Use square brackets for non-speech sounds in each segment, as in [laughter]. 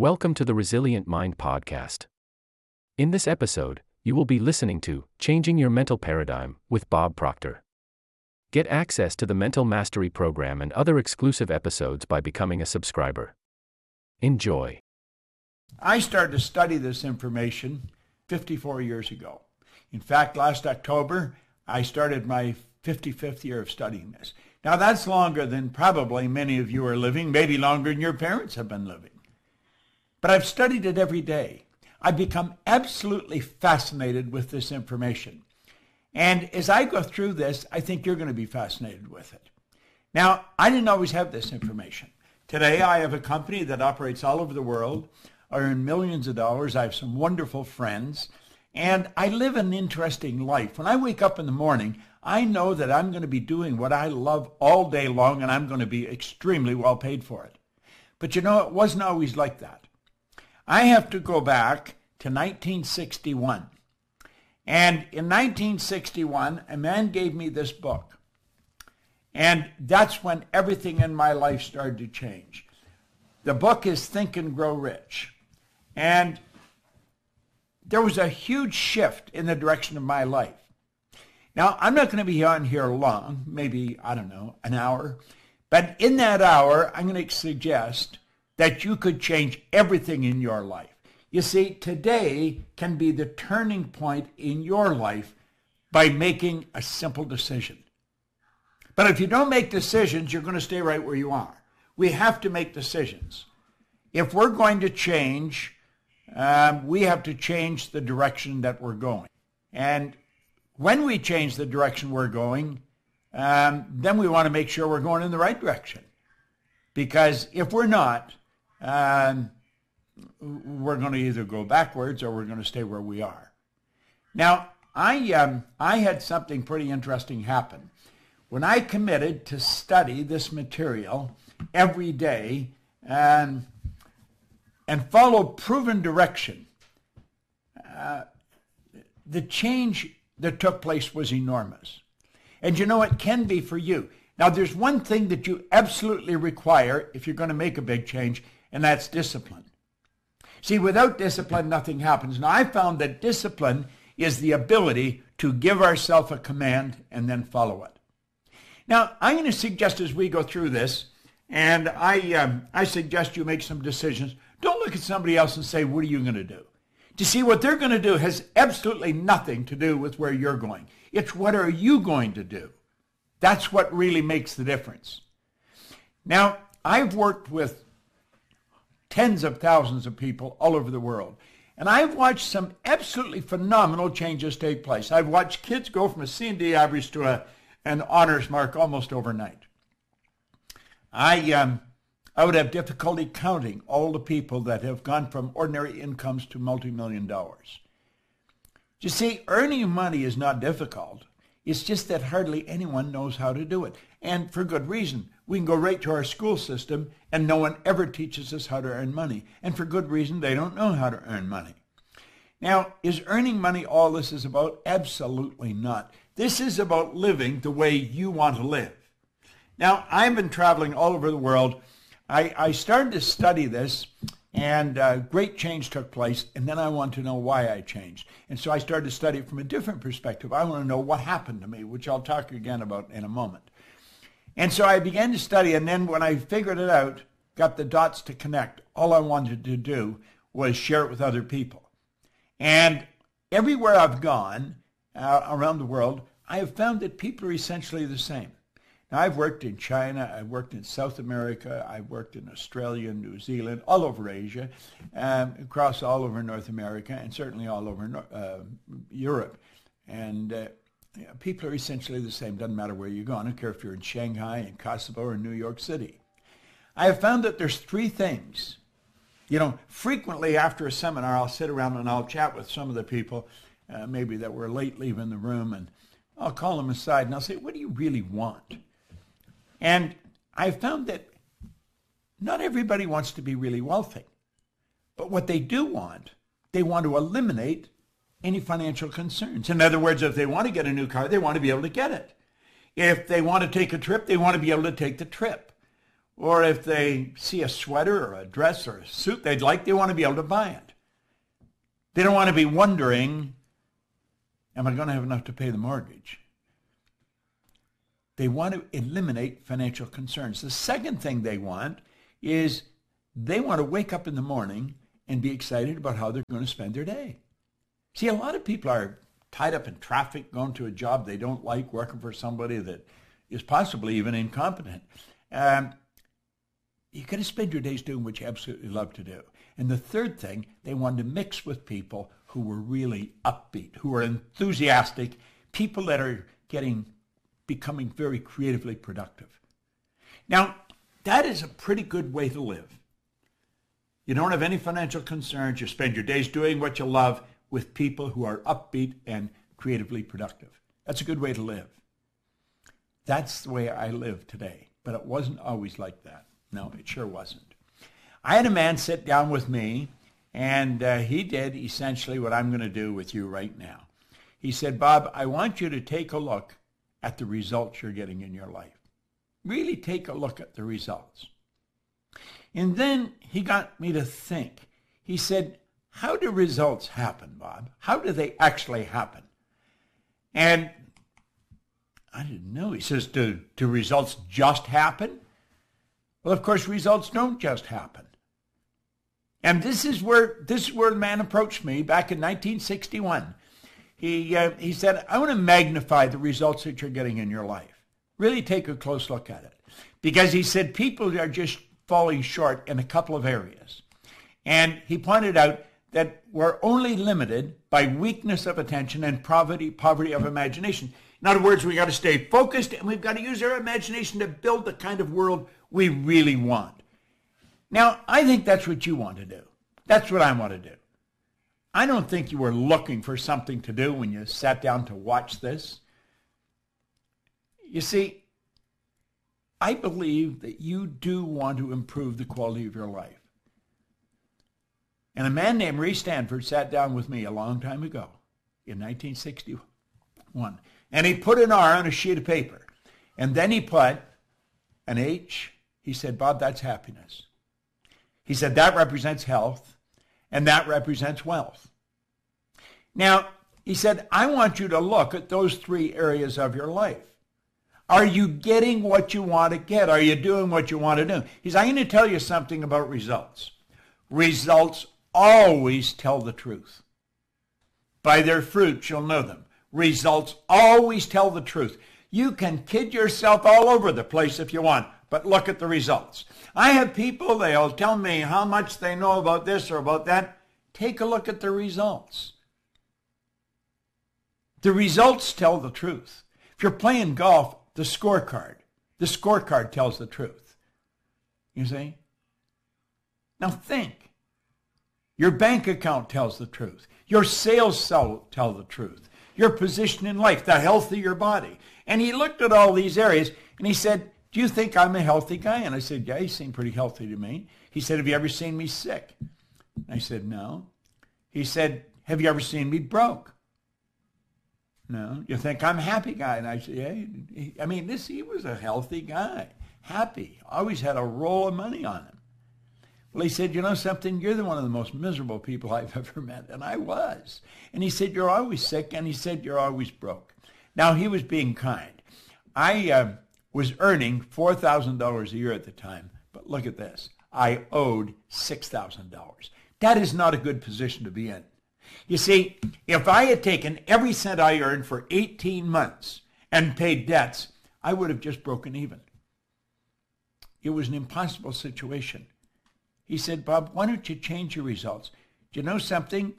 Welcome to the Resilient Mind Podcast. In this episode, you will be listening to Changing Your Mental Paradigm with Bob Proctor. Get access to the Mental Mastery Program and other exclusive episodes by becoming a subscriber. Enjoy. I started to study this information 54 years ago. In fact, last October, I started my 55th year of studying this. Now, that's longer than probably many of you are living, maybe longer than your parents have been living. But I've studied it every day. I've become absolutely fascinated with this information. And as I go through this, I think you're going to be fascinated with it. Now, I didn't always have this information. Today, I have a company that operates all over the world. I earn millions of dollars. I have some wonderful friends. And I live an interesting life. When I wake up in the morning, I know that I'm going to be doing what I love all day long, and I'm going to be extremely well paid for it. But you know, it wasn't always like that. I have to go back to 1961. And in 1961, a man gave me this book. And that's when everything in my life started to change. The book is Think and Grow Rich. And there was a huge shift in the direction of my life. Now, I'm not going to be on here long, maybe, I don't know, an hour. But in that hour, I'm going to suggest that you could change everything in your life. You see, today can be the turning point in your life by making a simple decision. But if you don't make decisions, you're going to stay right where you are. We have to make decisions. If we're going to change, um, we have to change the direction that we're going. And when we change the direction we're going, um, then we want to make sure we're going in the right direction. Because if we're not, um, we're going to either go backwards or we're going to stay where we are. Now, I, um, I had something pretty interesting happen. When I committed to study this material every day and, and follow proven direction, uh, the change that took place was enormous. And you know, it can be for you. Now, there's one thing that you absolutely require if you're going to make a big change, and that's discipline. See, without discipline, nothing happens. Now, I found that discipline is the ability to give ourselves a command and then follow it. Now, I'm going to suggest as we go through this, and I, um, I suggest you make some decisions. Don't look at somebody else and say, what are you going to do? To see what they're going to do has absolutely nothing to do with where you're going. It's what are you going to do? That's what really makes the difference. Now, I've worked with tens of thousands of people all over the world. And I've watched some absolutely phenomenal changes take place. I've watched kids go from a C and D average to a, an honors mark almost overnight. I, um, I would have difficulty counting all the people that have gone from ordinary incomes to multi-million dollars. You see, earning money is not difficult. It's just that hardly anyone knows how to do it. And for good reason. We can go right to our school system and no one ever teaches us how to earn money. And for good reason, they don't know how to earn money. Now, is earning money all this is about? Absolutely not. This is about living the way you want to live. Now, I've been traveling all over the world. I, I started to study this and uh, great change took place, and then I want to know why I changed. And so I started to study it from a different perspective. I want to know what happened to me, which I'll talk again about in a moment. And so I began to study, and then when I figured it out, got the dots to connect, all I wanted to do was share it with other people. And everywhere I've gone uh, around the world, I have found that people are essentially the same. Now, I've worked in China, I've worked in South America, I've worked in Australia, New Zealand, all over Asia, um, across all over North America, and certainly all over uh, Europe. And uh, people are essentially the same. Doesn't matter where you go. I don't care if you're in Shanghai, in Kosovo, or in New York City. I have found that there's three things. You know, frequently after a seminar, I'll sit around and I'll chat with some of the people, uh, maybe that were late leaving the room, and I'll call them aside and I'll say, what do you really want? And I found that not everybody wants to be really wealthy. But what they do want, they want to eliminate any financial concerns. In other words, if they want to get a new car, they want to be able to get it. If they want to take a trip, they want to be able to take the trip. or if they see a sweater or a dress or a suit they'd like, they want to be able to buy it. They don't want to be wondering, am I going to have enough to pay the mortgage? They want to eliminate financial concerns. The second thing they want is they want to wake up in the morning and be excited about how they're going to spend their day. See, a lot of people are tied up in traffic, going to a job they don't like, working for somebody that is possibly even incompetent. Um, you got to spend your days doing what you absolutely love to do. And the third thing, they wanted to mix with people who were really upbeat, who were enthusiastic, people that are getting, becoming very creatively productive. Now, that is a pretty good way to live. You don't have any financial concerns. You spend your days doing what you love with people who are upbeat and creatively productive. That's a good way to live. That's the way I live today. But it wasn't always like that. No, it sure wasn't. I had a man sit down with me, and uh, he did essentially what I'm going to do with you right now. He said, Bob, I want you to take a look at the results you're getting in your life. Really take a look at the results. And then he got me to think. He said, how do results happen, Bob? How do they actually happen? And I didn't know. He says, do, do results just happen? Well, of course, results don't just happen. And this is where this is where the man approached me back in 1961. He uh, he said, "I want to magnify the results that you're getting in your life. Really take a close look at it, because he said people are just falling short in a couple of areas. And he pointed out that we're only limited by weakness of attention and poverty, poverty of imagination. In other words, we've got to stay focused and we've got to use our imagination to build the kind of world we really want. Now, I think that's what you want to do. That's what I want to do. I don't think you were looking for something to do when you sat down to watch this. You see, I believe that you do want to improve the quality of your life. And a man named Ray Stanford sat down with me a long time ago in 1961. And he put an R on a sheet of paper. And then he put an H. He said, Bob, that's happiness. He said, that represents health, and that represents wealth. Now, he said, I want you to look at those three areas of your life. Are you getting what you want to get? Are you doing what you want to do? He's, I'm going to tell you something about results. Results always tell the truth. By their fruit you'll know them. Results always tell the truth. You can kid yourself all over the place if you want, but look at the results. I have people, they'll tell me how much they know about this or about that. Take a look at the results. The results tell the truth. If you're playing golf, the scorecard. The scorecard tells the truth. You see? Now think. Your bank account tells the truth. Your sales sell, tell the truth. Your position in life, the health of your body. And he looked at all these areas and he said, do you think I'm a healthy guy? And I said, yeah, you seem pretty healthy to me. He said, have you ever seen me sick? I said, no. He said, have you ever seen me broke? No, you think I'm a happy guy, and I said, yeah. I mean, this he was a healthy guy, happy, always had a roll of money on him. Well, he said, you know something, you're the one of the most miserable people I've [laughs] ever met, and I was. And he said, you're always sick, and he said, you're always broke. Now he was being kind. I uh, was earning four thousand dollars a year at the time, but look at this, I owed six thousand dollars. That is not a good position to be in. You see, if I had taken every cent I earned for 18 months and paid debts, I would have just broken even. It was an impossible situation. He said, Bob, why don't you change your results? Do you know something?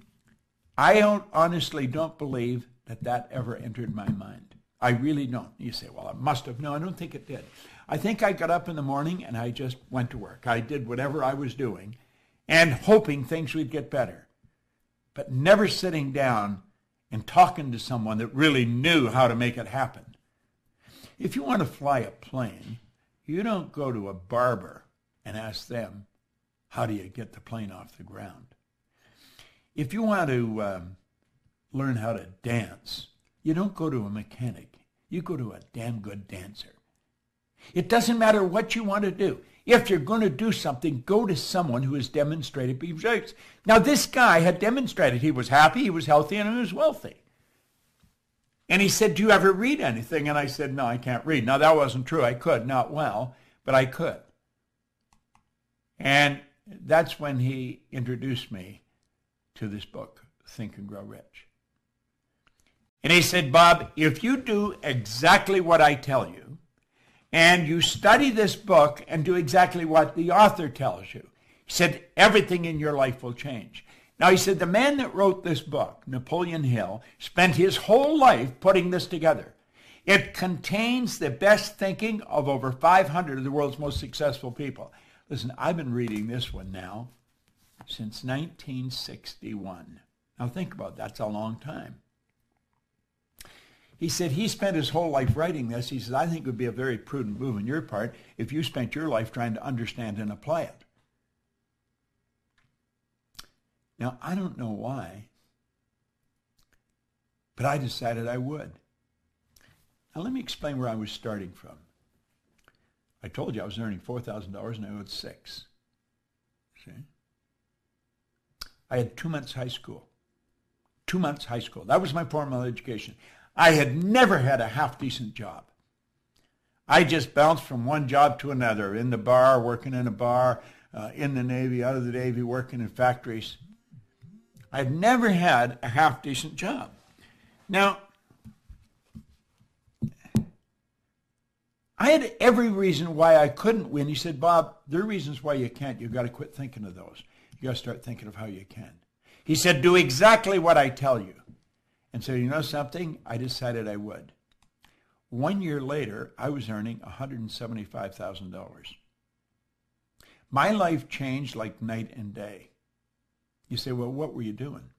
I don't, honestly don't believe that that ever entered my mind. I really don't. You say, well, it must have. No, I don't think it did. I think I got up in the morning and I just went to work. I did whatever I was doing and hoping things would get better but never sitting down and talking to someone that really knew how to make it happen. If you want to fly a plane, you don't go to a barber and ask them, how do you get the plane off the ground? If you want to um, learn how to dance, you don't go to a mechanic. You go to a damn good dancer. It doesn't matter what you want to do. If you're going to do something, go to someone who has demonstrated results. Now, this guy had demonstrated he was happy, he was healthy, and he was wealthy. And he said, do you ever read anything? And I said, no, I can't read. Now, that wasn't true. I could, not well, but I could. And that's when he introduced me to this book, Think and Grow Rich. And he said, Bob, if you do exactly what I tell you, and you study this book and do exactly what the author tells you, he said, everything in your life will change. Now, he said, the man that wrote this book, Napoleon Hill, spent his whole life putting this together. It contains the best thinking of over 500 of the world's most successful people. Listen, I've been reading this one now since 1961. Now, think about that. That's a long time. He said he spent his whole life writing this. He said, I think it would be a very prudent move on your part if you spent your life trying to understand and apply it. Now, I don't know why, but I decided I would. Now, let me explain where I was starting from. I told you I was earning $4,000 and I owed six. See? I had two months high school. Two months high school. That was my formal education. I had never had a half decent job. I just bounced from one job to another, in the bar, working in a bar, uh, in the Navy, out of the Navy, working in factories. I had never had a half decent job. Now, I had every reason why I couldn't win. He said, Bob, there are reasons why you can't. You've got to quit thinking of those. You've got to start thinking of how you can. He said, do exactly what I tell you. And so, you know something? I decided I would. One year later, I was earning $175,000. My life changed like night and day. You say, well, what were you doing?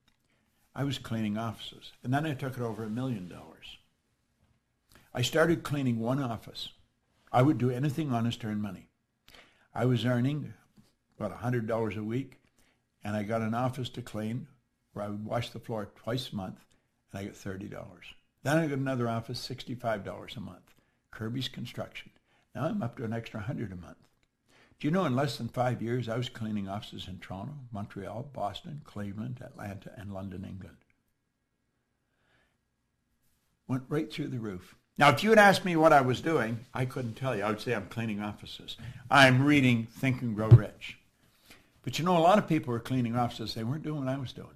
I was cleaning offices. And then I took it over a million dollars. I started cleaning one office. I would do anything honest to earn money. I was earning about $100 a week, and I got an office to clean where I would wash the floor twice a month and I get $30. Then I got another office, $65 a month. Kirby's Construction. Now I'm up to an extra 100 a month. Do you know in less than five years I was cleaning offices in Toronto, Montreal, Boston, Cleveland, Atlanta, and London, England? Went right through the roof. Now, if you had asked me what I was doing, I couldn't tell you. I would say I'm cleaning offices. I'm reading Think and Grow Rich. But you know, a lot of people were cleaning offices. They weren't doing what I was doing.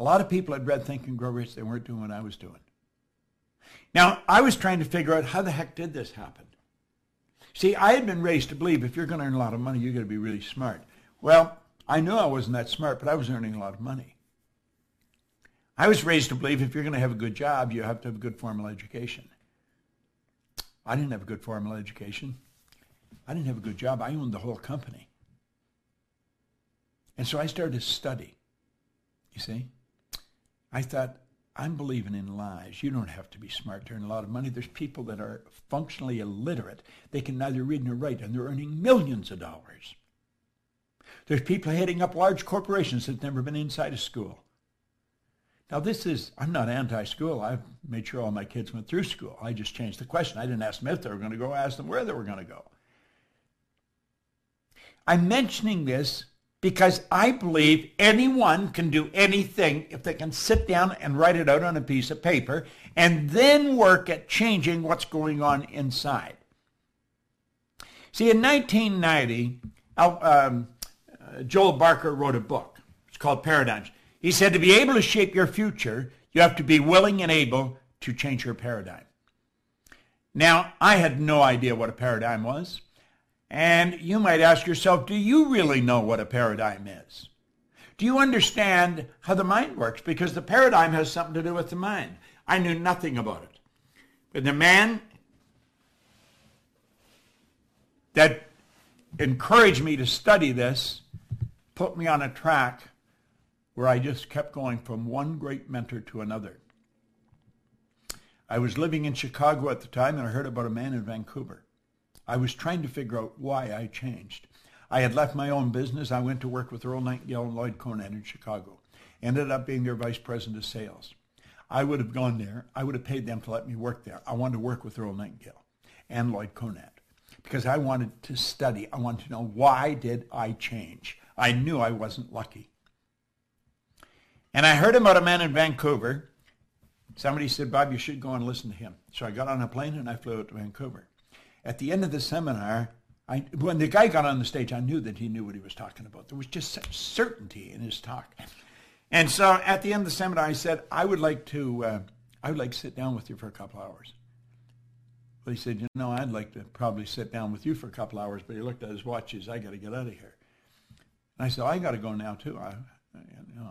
A lot of people had read Think and Grow Rich. They weren't doing what I was doing. Now, I was trying to figure out how the heck did this happen? See, I had been raised to believe if you're going to earn a lot of money, you're going to be really smart. Well, I knew I wasn't that smart, but I was earning a lot of money. I was raised to believe if you're going to have a good job, you have to have a good formal education. I didn't have a good formal education. I didn't have a good job. I owned the whole company. And so I started to study, you see. I thought, I'm believing in lies. You don't have to be smart to earn a lot of money. There's people that are functionally illiterate. They can neither read nor write, and they're earning millions of dollars. There's people heading up large corporations that have never been inside a school. Now, this is, I'm not anti-school. I've made sure all my kids went through school. I just changed the question. I didn't ask them if they were going to go. I asked them where they were going to go. I'm mentioning this because I believe anyone can do anything if they can sit down and write it out on a piece of paper and then work at changing what's going on inside. See, in 1990, um, uh, Joel Barker wrote a book. It's called Paradigms. He said to be able to shape your future, you have to be willing and able to change your paradigm. Now, I had no idea what a paradigm was. And you might ask yourself, do you really know what a paradigm is? Do you understand how the mind works? Because the paradigm has something to do with the mind. I knew nothing about it. But the man that encouraged me to study this put me on a track where I just kept going from one great mentor to another. I was living in Chicago at the time and I heard about a man in Vancouver. I was trying to figure out why I changed. I had left my own business. I went to work with Earl Nightingale and Lloyd Conant in Chicago. Ended up being their vice president of sales. I would have gone there. I would have paid them to let me work there. I wanted to work with Earl Nightingale and Lloyd Conant. because I wanted to study. I wanted to know why did I change? I knew I wasn't lucky. And I heard about a man in Vancouver. Somebody said, Bob, you should go and listen to him. So I got on a plane and I flew out to Vancouver. At the end of the seminar, I, when the guy got on the stage, I knew that he knew what he was talking about. There was just such certainty in his talk. And so at the end of the seminar, I said, I would like to, uh, I would like to sit down with you for a couple hours. Well, he said, you know, I'd like to probably sit down with you for a couple hours, but he looked at his watch. He said, I got to get out of here. And I said, I got to go now too. I, you know,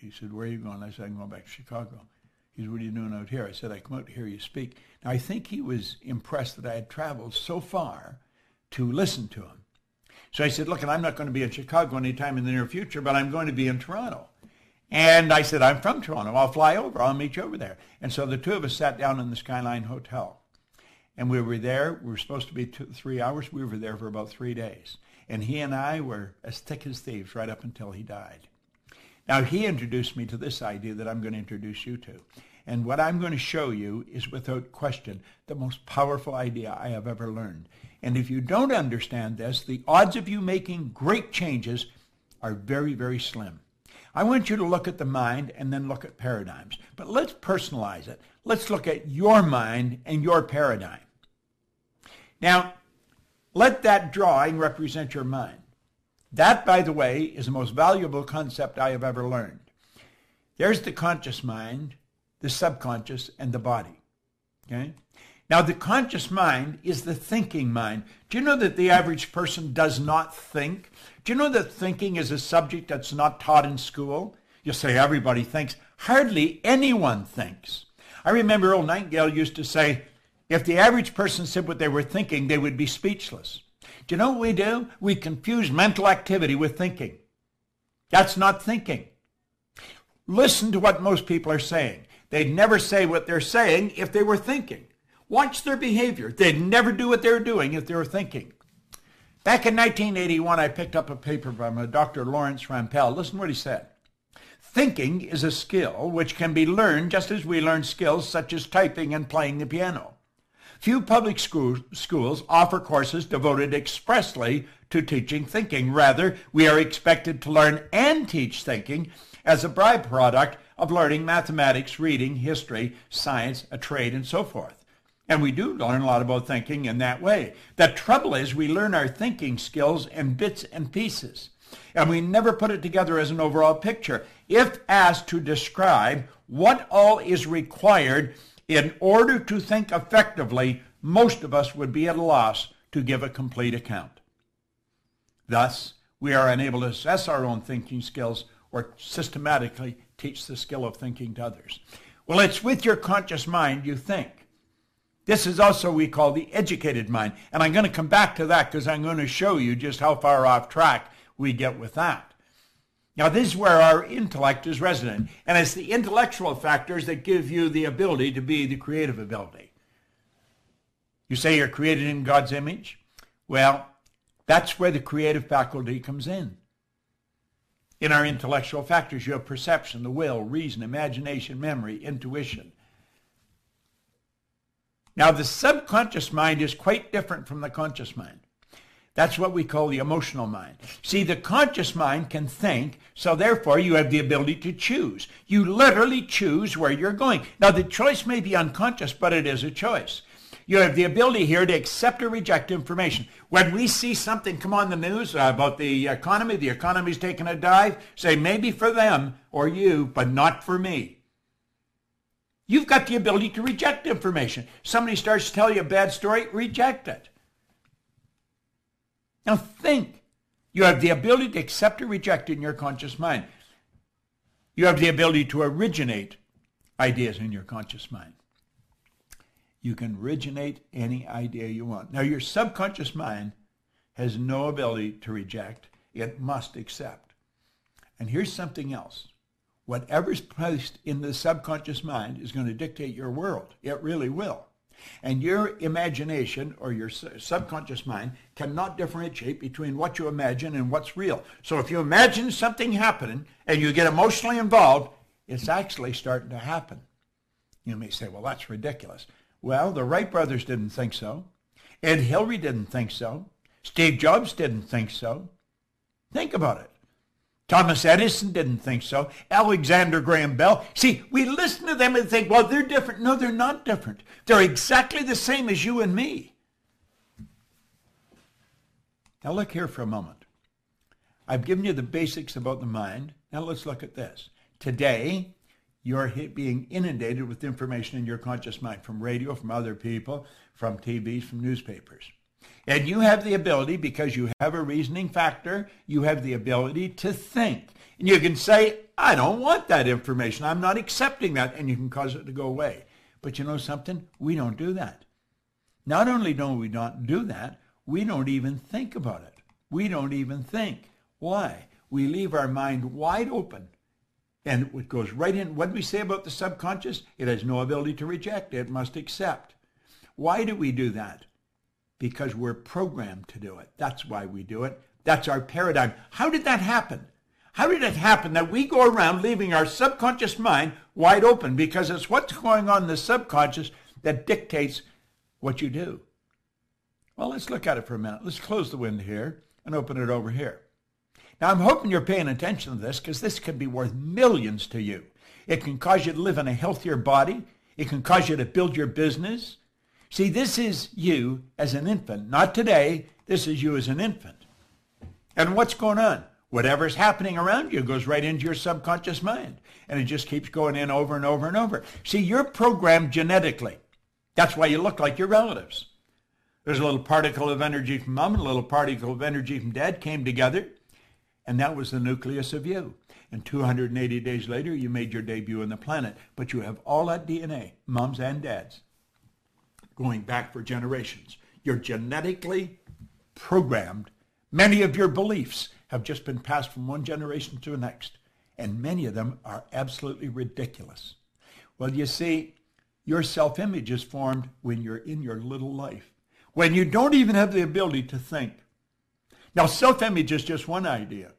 he said, where are you going? I said, I'm going back to Chicago. He said, what are you doing out here? I said, I come out to hear you speak. Now, I think he was impressed that I had traveled so far to listen to him. So I said, look, and I'm not going to be in Chicago anytime in the near future, but I'm going to be in Toronto. And I said, I'm from Toronto. I'll fly over. I'll meet you over there. And so the two of us sat down in the Skyline Hotel. And we were there. We were supposed to be two, three hours. We were there for about three days. And he and I were as thick as thieves right up until he died. Now, he introduced me to this idea that I'm going to introduce you to. And what I'm going to show you is without question the most powerful idea I have ever learned. And if you don't understand this, the odds of you making great changes are very, very slim. I want you to look at the mind and then look at paradigms. But let's personalize it. Let's look at your mind and your paradigm. Now, let that drawing represent your mind. That, by the way, is the most valuable concept I have ever learned. There's the conscious mind, the subconscious, and the body. Okay? Now, the conscious mind is the thinking mind. Do you know that the average person does not think? Do you know that thinking is a subject that's not taught in school? You say everybody thinks. Hardly anyone thinks. I remember Earl Nightingale used to say, if the average person said what they were thinking, they would be speechless. Do you know what we do? We confuse mental activity with thinking. That's not thinking. Listen to what most people are saying. They'd never say what they're saying if they were thinking. Watch their behavior. They'd never do what they're doing if they were thinking. Back in 1981, I picked up a paper by Dr. Lawrence Rampell. Listen what he said. Thinking is a skill which can be learned just as we learn skills such as typing and playing the piano. Few public school, schools offer courses devoted expressly to teaching thinking. Rather, we are expected to learn and teach thinking as a byproduct of learning mathematics, reading, history, science, a trade, and so forth. And we do learn a lot about thinking in that way. The trouble is we learn our thinking skills in bits and pieces. And we never put it together as an overall picture. If asked to describe what all is required in order to think effectively, most of us would be at a loss to give a complete account. Thus, we are unable to assess our own thinking skills or systematically teach the skill of thinking to others. Well, it's with your conscious mind you think. This is also we call the educated mind. And I'm going to come back to that because I'm going to show you just how far off track we get with that. Now, this is where our intellect is resident. And it's the intellectual factors that give you the ability to be the creative ability. You say you're created in God's image? Well, that's where the creative faculty comes in. In our intellectual factors, you have perception, the will, reason, imagination, memory, intuition. Now, the subconscious mind is quite different from the conscious mind. That's what we call the emotional mind. See, the conscious mind can think, so therefore you have the ability to choose. You literally choose where you're going. Now, the choice may be unconscious, but it is a choice. You have the ability here to accept or reject information. When we see something come on the news about the economy, the economy's taking a dive, say maybe for them or you, but not for me. You've got the ability to reject information. Somebody starts to tell you a bad story, reject it. Now think. You have the ability to accept or reject in your conscious mind. You have the ability to originate ideas in your conscious mind. You can originate any idea you want. Now, your subconscious mind has no ability to reject. It must accept. And here's something else whatever's placed in the subconscious mind is going to dictate your world. It really will. And your imagination or your subconscious mind cannot differentiate between what you imagine and what's real. So if you imagine something happening and you get emotionally involved, it's actually starting to happen. You may say, well, that's ridiculous. Well, the Wright brothers didn't think so. Ed Hillary didn't think so. Steve Jobs didn't think so. Think about it. Thomas Edison didn't think so. Alexander Graham Bell. See, we listen to them and think, well, they're different. No, they're not different. They're exactly the same as you and me. Now look here for a moment. I've given you the basics about the mind. Now let's look at this. Today, you're being inundated with information in your conscious mind from radio, from other people, from TVs, from newspapers. And you have the ability, because you have a reasoning factor, you have the ability to think. And you can say, I don't want that information. I'm not accepting that. And you can cause it to go away. But you know something? We don't do that. Not only don't we not do that, we don't even think about it. We don't even think. Why? We leave our mind wide open and it goes right in. What do we say about the subconscious? It has no ability to reject. It must accept. Why do we do that? Because we're programmed to do it. That's why we do it. That's our paradigm. How did that happen? How did it happen that we go around leaving our subconscious mind wide open? Because it's what's going on in the subconscious that dictates what you do. Well, let's look at it for a minute. Let's close the window here and open it over here. Now, I'm hoping you're paying attention to this because this could be worth millions to you. It can cause you to live in a healthier body. It can cause you to build your business. See, this is you as an infant. Not today. This is you as an infant. And what's going on? Whatever's happening around you goes right into your subconscious mind. And it just keeps going in over and over and over. See, you're programmed genetically. That's why you look like your relatives. There's a little particle of energy from mom and a little particle of energy from dad came together and that was the nucleus of you. And 280 days later, you made your debut on the planet. But you have all that DNA, moms and dads, going back for generations. You're genetically programmed. Many of your beliefs have just been passed from one generation to the next. And many of them are absolutely ridiculous. Well, you see, your self-image is formed when you're in your little life, when you don't even have the ability to think. Now, self-image is just one idea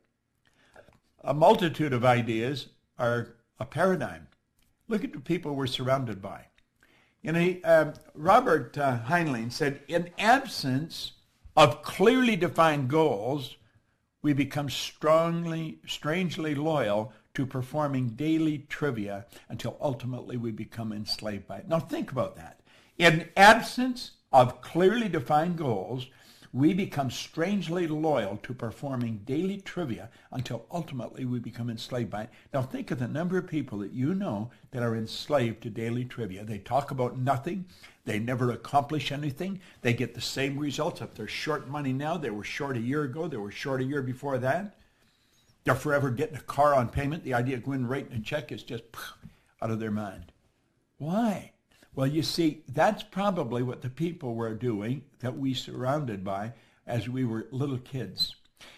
a multitude of ideas are a paradigm. Look at the people we're surrounded by. You know, uh, Robert uh, Heinlein said, in absence of clearly defined goals, we become strongly, strangely loyal to performing daily trivia until ultimately we become enslaved by it. Now think about that. In absence of clearly defined goals, we become strangely loyal to performing daily trivia until ultimately we become enslaved by it. Now think of the number of people that you know that are enslaved to daily trivia. They talk about nothing. They never accomplish anything. They get the same results. If they're short money now, they were short a year ago. They were short a year before that. They're forever getting a car on payment. The idea of going and writing a check is just out of their mind. Why? Well, you see, that's probably what the people were doing that we surrounded by as we were little kids.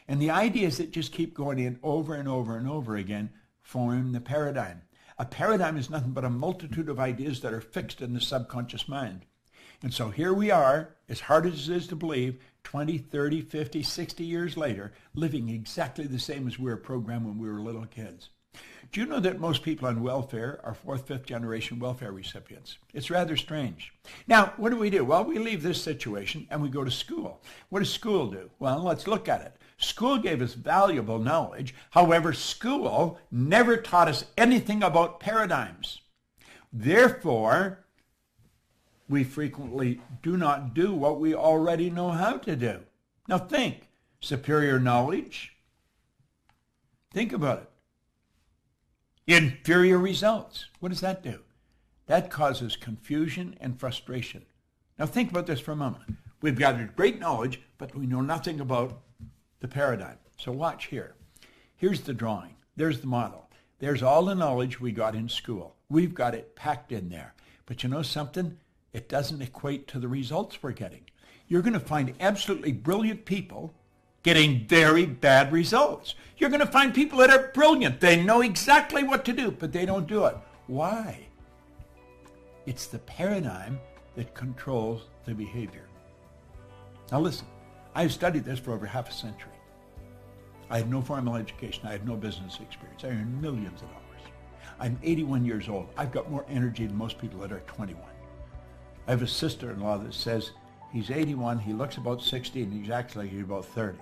And the ideas that just keep going in over and over and over again form the paradigm. A paradigm is nothing but a multitude of ideas that are fixed in the subconscious mind. And so here we are, as hard as it is to believe, 20, 30, 50, 60 years later, living exactly the same as we were programmed when we were little kids. Do you know that most people on welfare are fourth, fifth generation welfare recipients? It's rather strange. Now, what do we do? Well, we leave this situation and we go to school. What does school do? Well, let's look at it. School gave us valuable knowledge. However, school never taught us anything about paradigms. Therefore, we frequently do not do what we already know how to do. Now think, superior knowledge. Think about it. Inferior results. What does that do? That causes confusion and frustration. Now think about this for a moment. We've got great knowledge, but we know nothing about the paradigm. So watch here. Here's the drawing. There's the model. There's all the knowledge we got in school. We've got it packed in there. But you know something? It doesn't equate to the results we're getting. You're going to find absolutely brilliant people getting very bad results. You're going to find people that are brilliant. They know exactly what to do, but they don't do it. Why? It's the paradigm that controls the behavior. Now listen, I've studied this for over half a century. I had no formal education. I had no business experience. I earned millions of dollars. I'm 81 years old. I've got more energy than most people that are 21. I have a sister-in-law that says He's 81. He looks about 60, and he's actually he's about 30.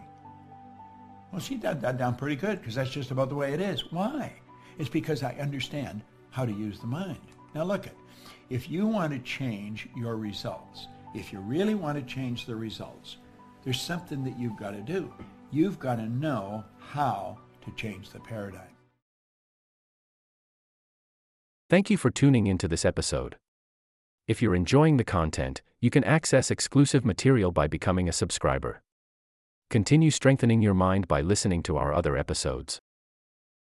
Well, she got that down pretty good because that's just about the way it is. Why? It's because I understand how to use the mind. Now look at, if you want to change your results, if you really want to change the results, there's something that you've got to do. You've got to know how to change the paradigm. Thank you for tuning into this episode. If you're enjoying the content, you can access exclusive material by becoming a subscriber. Continue strengthening your mind by listening to our other episodes.